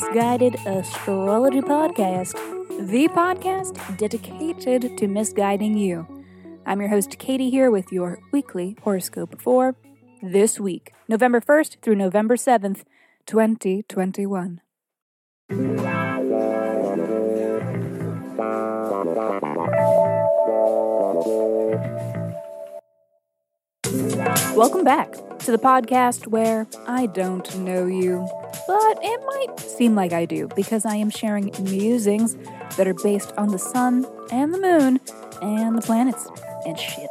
Miss Guided Astrology Podcast, the podcast dedicated to misguiding you. I'm your host, Katie, here with your weekly horoscope for this week, November 1st through November 7th, 2021. Welcome back to the podcast where I don't know you, but it might seem like I do because I am sharing musings that are based on the sun and the moon and the planets and shit.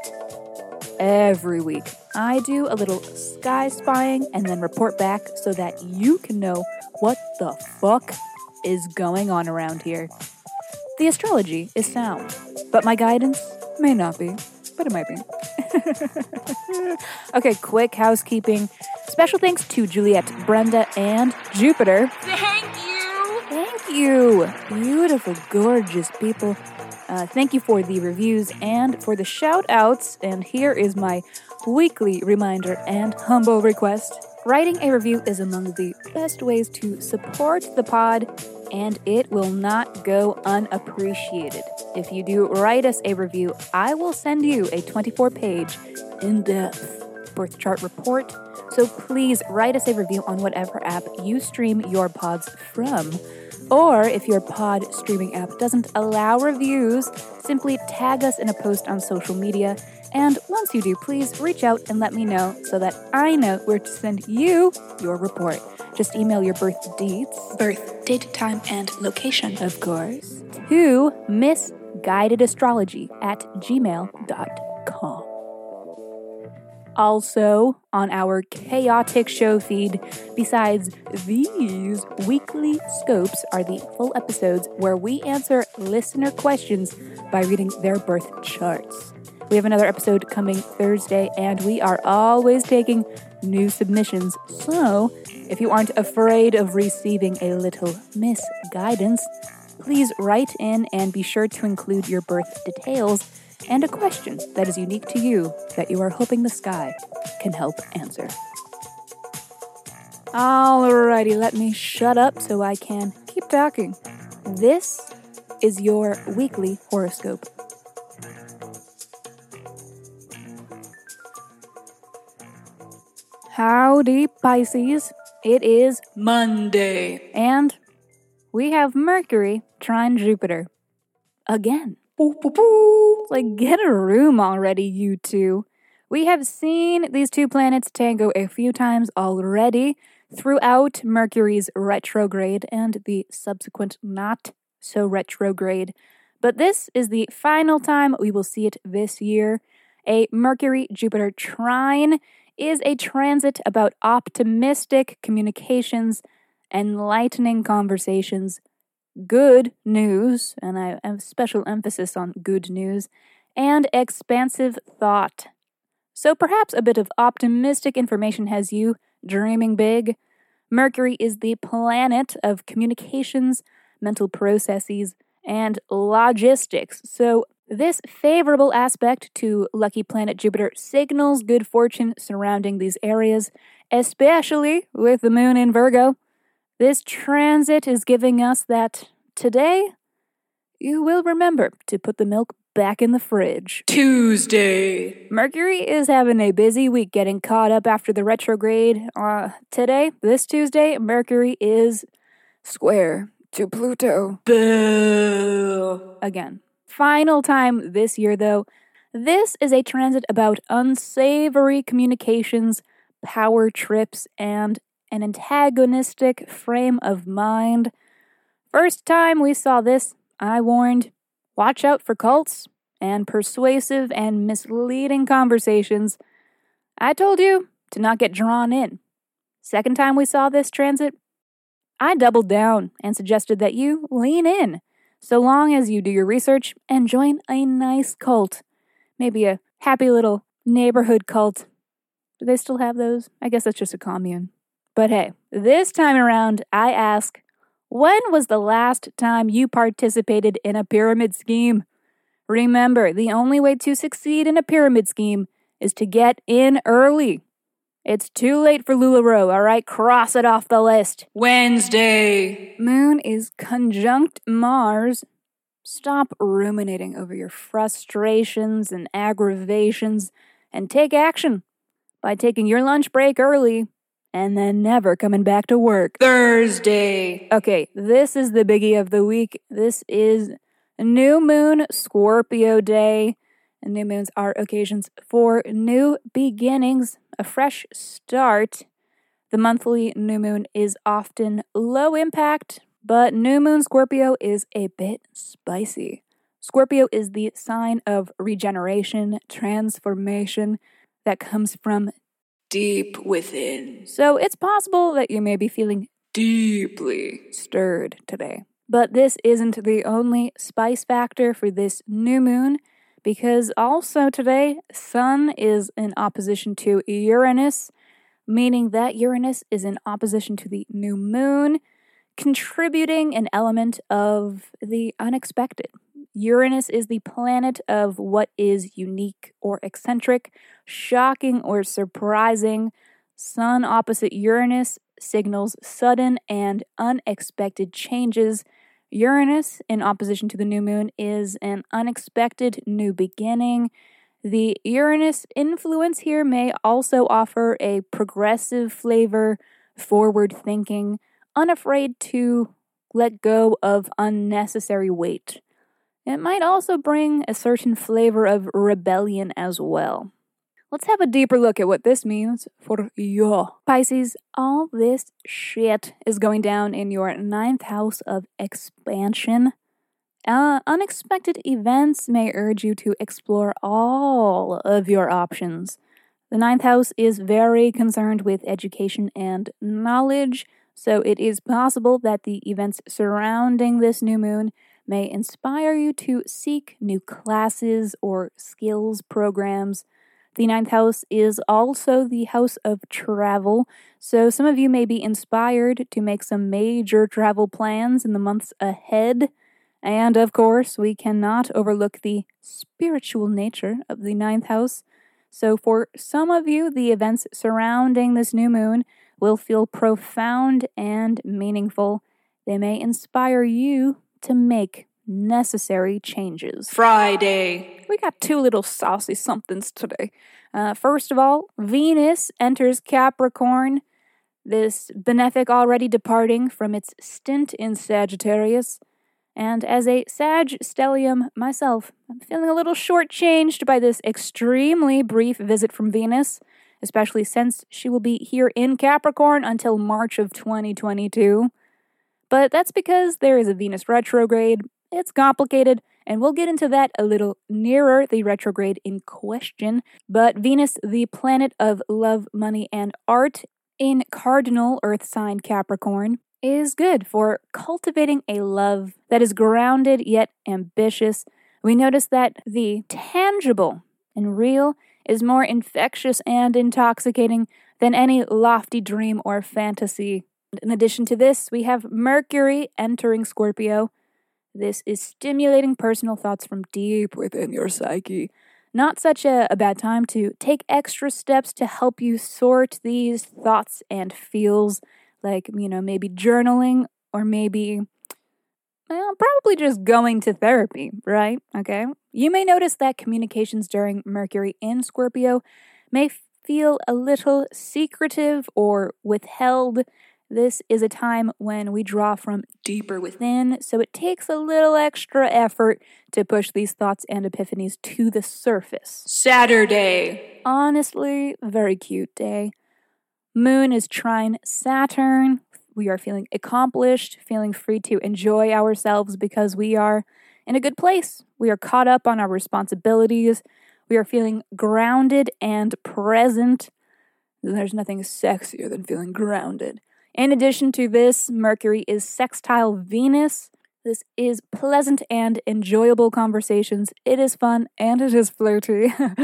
Every week, I do a little sky spying and then report back so that you can know what the fuck is going on around here. The astrology is sound, but my guidance may not be, but it might be. okay, quick housekeeping. Special thanks to Juliet, Brenda, and Jupiter. Thank you. Thank you. Beautiful, gorgeous people. Uh, thank you for the reviews and for the shout outs. And here is my weekly reminder and humble request. Writing a review is among the best ways to support the pod, and it will not go unappreciated. If you do write us a review, I will send you a 24 page, in depth birth chart report. So please write us a review on whatever app you stream your pods from. Or if your pod streaming app doesn't allow reviews, simply tag us in a post on social media. And once you do, please reach out and let me know so that I know where to send you your report. Just email your birth dates, birth date, time, and location, of course, to misguidedastrology at gmail.com. Also, on our chaotic show feed, besides these weekly scopes, are the full episodes where we answer listener questions by reading their birth charts. We have another episode coming Thursday, and we are always taking new submissions. So, if you aren't afraid of receiving a little misguidance, please write in and be sure to include your birth details and a question that is unique to you that you are hoping the sky can help answer. Alrighty, let me shut up so I can keep talking. This is your weekly horoscope. Howdy, Pisces. It is Monday. And we have Mercury trine Jupiter. Again. Like, get a room already, you two. We have seen these two planets tango a few times already throughout Mercury's retrograde and the subsequent not so retrograde. But this is the final time we will see it this year. A Mercury Jupiter trine is a transit about optimistic communications, enlightening conversations, good news, and I have special emphasis on good news, and expansive thought. So perhaps a bit of optimistic information has you dreaming big. Mercury is the planet of communications, mental processes, and logistics. So this favorable aspect to lucky planet Jupiter signals good fortune surrounding these areas, especially with the moon in Virgo. This transit is giving us that today you will remember to put the milk back in the fridge. Tuesday. Mercury is having a busy week getting caught up after the retrograde. Uh, today, this Tuesday, Mercury is square to Pluto. Boo. Again. Final time this year, though. This is a transit about unsavory communications, power trips, and an antagonistic frame of mind. First time we saw this, I warned watch out for cults and persuasive and misleading conversations. I told you to not get drawn in. Second time we saw this transit, I doubled down and suggested that you lean in, so long as you do your research and join a nice cult. Maybe a happy little neighborhood cult. Do they still have those? I guess that's just a commune. But hey, this time around, I ask when was the last time you participated in a pyramid scheme? Remember, the only way to succeed in a pyramid scheme is to get in early. It's too late for LuLaRoe, alright? Cross it off the list. Wednesday. Moon is conjunct Mars. Stop ruminating over your frustrations and aggravations and take action by taking your lunch break early and then never coming back to work. Thursday. Okay, this is the biggie of the week. This is New Moon Scorpio Day. And new moons are occasions for new beginnings, a fresh start. The monthly new moon is often low impact, but new moon Scorpio is a bit spicy. Scorpio is the sign of regeneration, transformation that comes from Deep within. so it's possible that you may be feeling Deeply. stirred today. But this isn't the only spice factor for this new moon because also today Sun is in opposition to Uranus, meaning that Uranus is in opposition to the new moon, contributing an element of the unexpected. Uranus is the planet of what is unique or eccentric, shocking or surprising. Sun opposite Uranus signals sudden and unexpected changes. Uranus, in opposition to the new moon, is an unexpected new beginning. The Uranus influence here may also offer a progressive flavor, forward thinking, unafraid to let go of unnecessary weight. It might also bring a certain flavor of rebellion as well. Let's have a deeper look at what this means for you. Pisces, all this shit is going down in your ninth house of expansion. Uh, unexpected events may urge you to explore all of your options. The ninth house is very concerned with education and knowledge, so it is possible that the events surrounding this new moon may inspire you to seek new classes or skills programs. The ninth house is also the house of travel, so some of you may be inspired to make some major travel plans in the months ahead. And of course, we cannot overlook the spiritual nature of the ninth house. So, for some of you, the events surrounding this new moon will feel profound and meaningful. They may inspire you to make necessary changes. Friday. We got two little saucy somethings today. Uh, first of all, Venus enters Capricorn, this benefic already departing from its stint in Sagittarius. And as a Sag stellium myself, I'm feeling a little shortchanged by this extremely brief visit from Venus, especially since she will be here in Capricorn until March of 2022. But that's because there is a Venus retrograde. It's complicated, and we'll get into that a little nearer the retrograde in question. But Venus, the planet of love, money, and art, in cardinal Earth sign Capricorn, is good for cultivating a love that is grounded yet ambitious. We notice that the tangible and real is more infectious and intoxicating than any lofty dream or fantasy. In addition to this, we have Mercury entering Scorpio. This is stimulating personal thoughts from deep within your psyche. Not such a, a bad time to take extra steps to help you sort these thoughts and feels, like, you know, maybe journaling or maybe, well, probably just going to therapy, right? Okay. You may notice that communications during Mercury in Scorpio may feel a little secretive or withheld. This is a time when we draw from deeper within, so it takes a little extra effort to push these thoughts and epiphanies to the surface. Saturday. Honestly, very cute day. Moon is trine Saturn. We are feeling accomplished, feeling free to enjoy ourselves because we are in a good place. We are caught up on our responsibilities. We are feeling grounded and present. There's nothing sexier than feeling grounded. In addition to this, Mercury is sextile Venus. This is pleasant and enjoyable conversations. It is fun and it is flirty.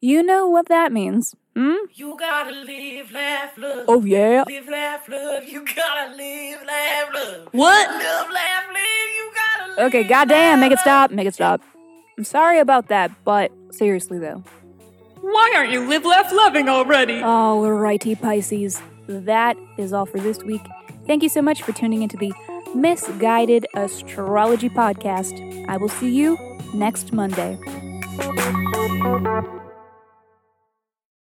you know what that means. Hmm? You gotta live, laugh, love. Oh, yeah. Live, laugh, love. You gotta live, laugh, love. What? Love, laugh, live. You gotta live. Okay, goddamn, make it stop, make it stop. I'm sorry about that, but seriously though, Why aren't you live, laugh, loving already? All righty, Pisces. That is all for this week. Thank you so much for tuning into the Miss Guided Astrology Podcast. I will see you next Monday.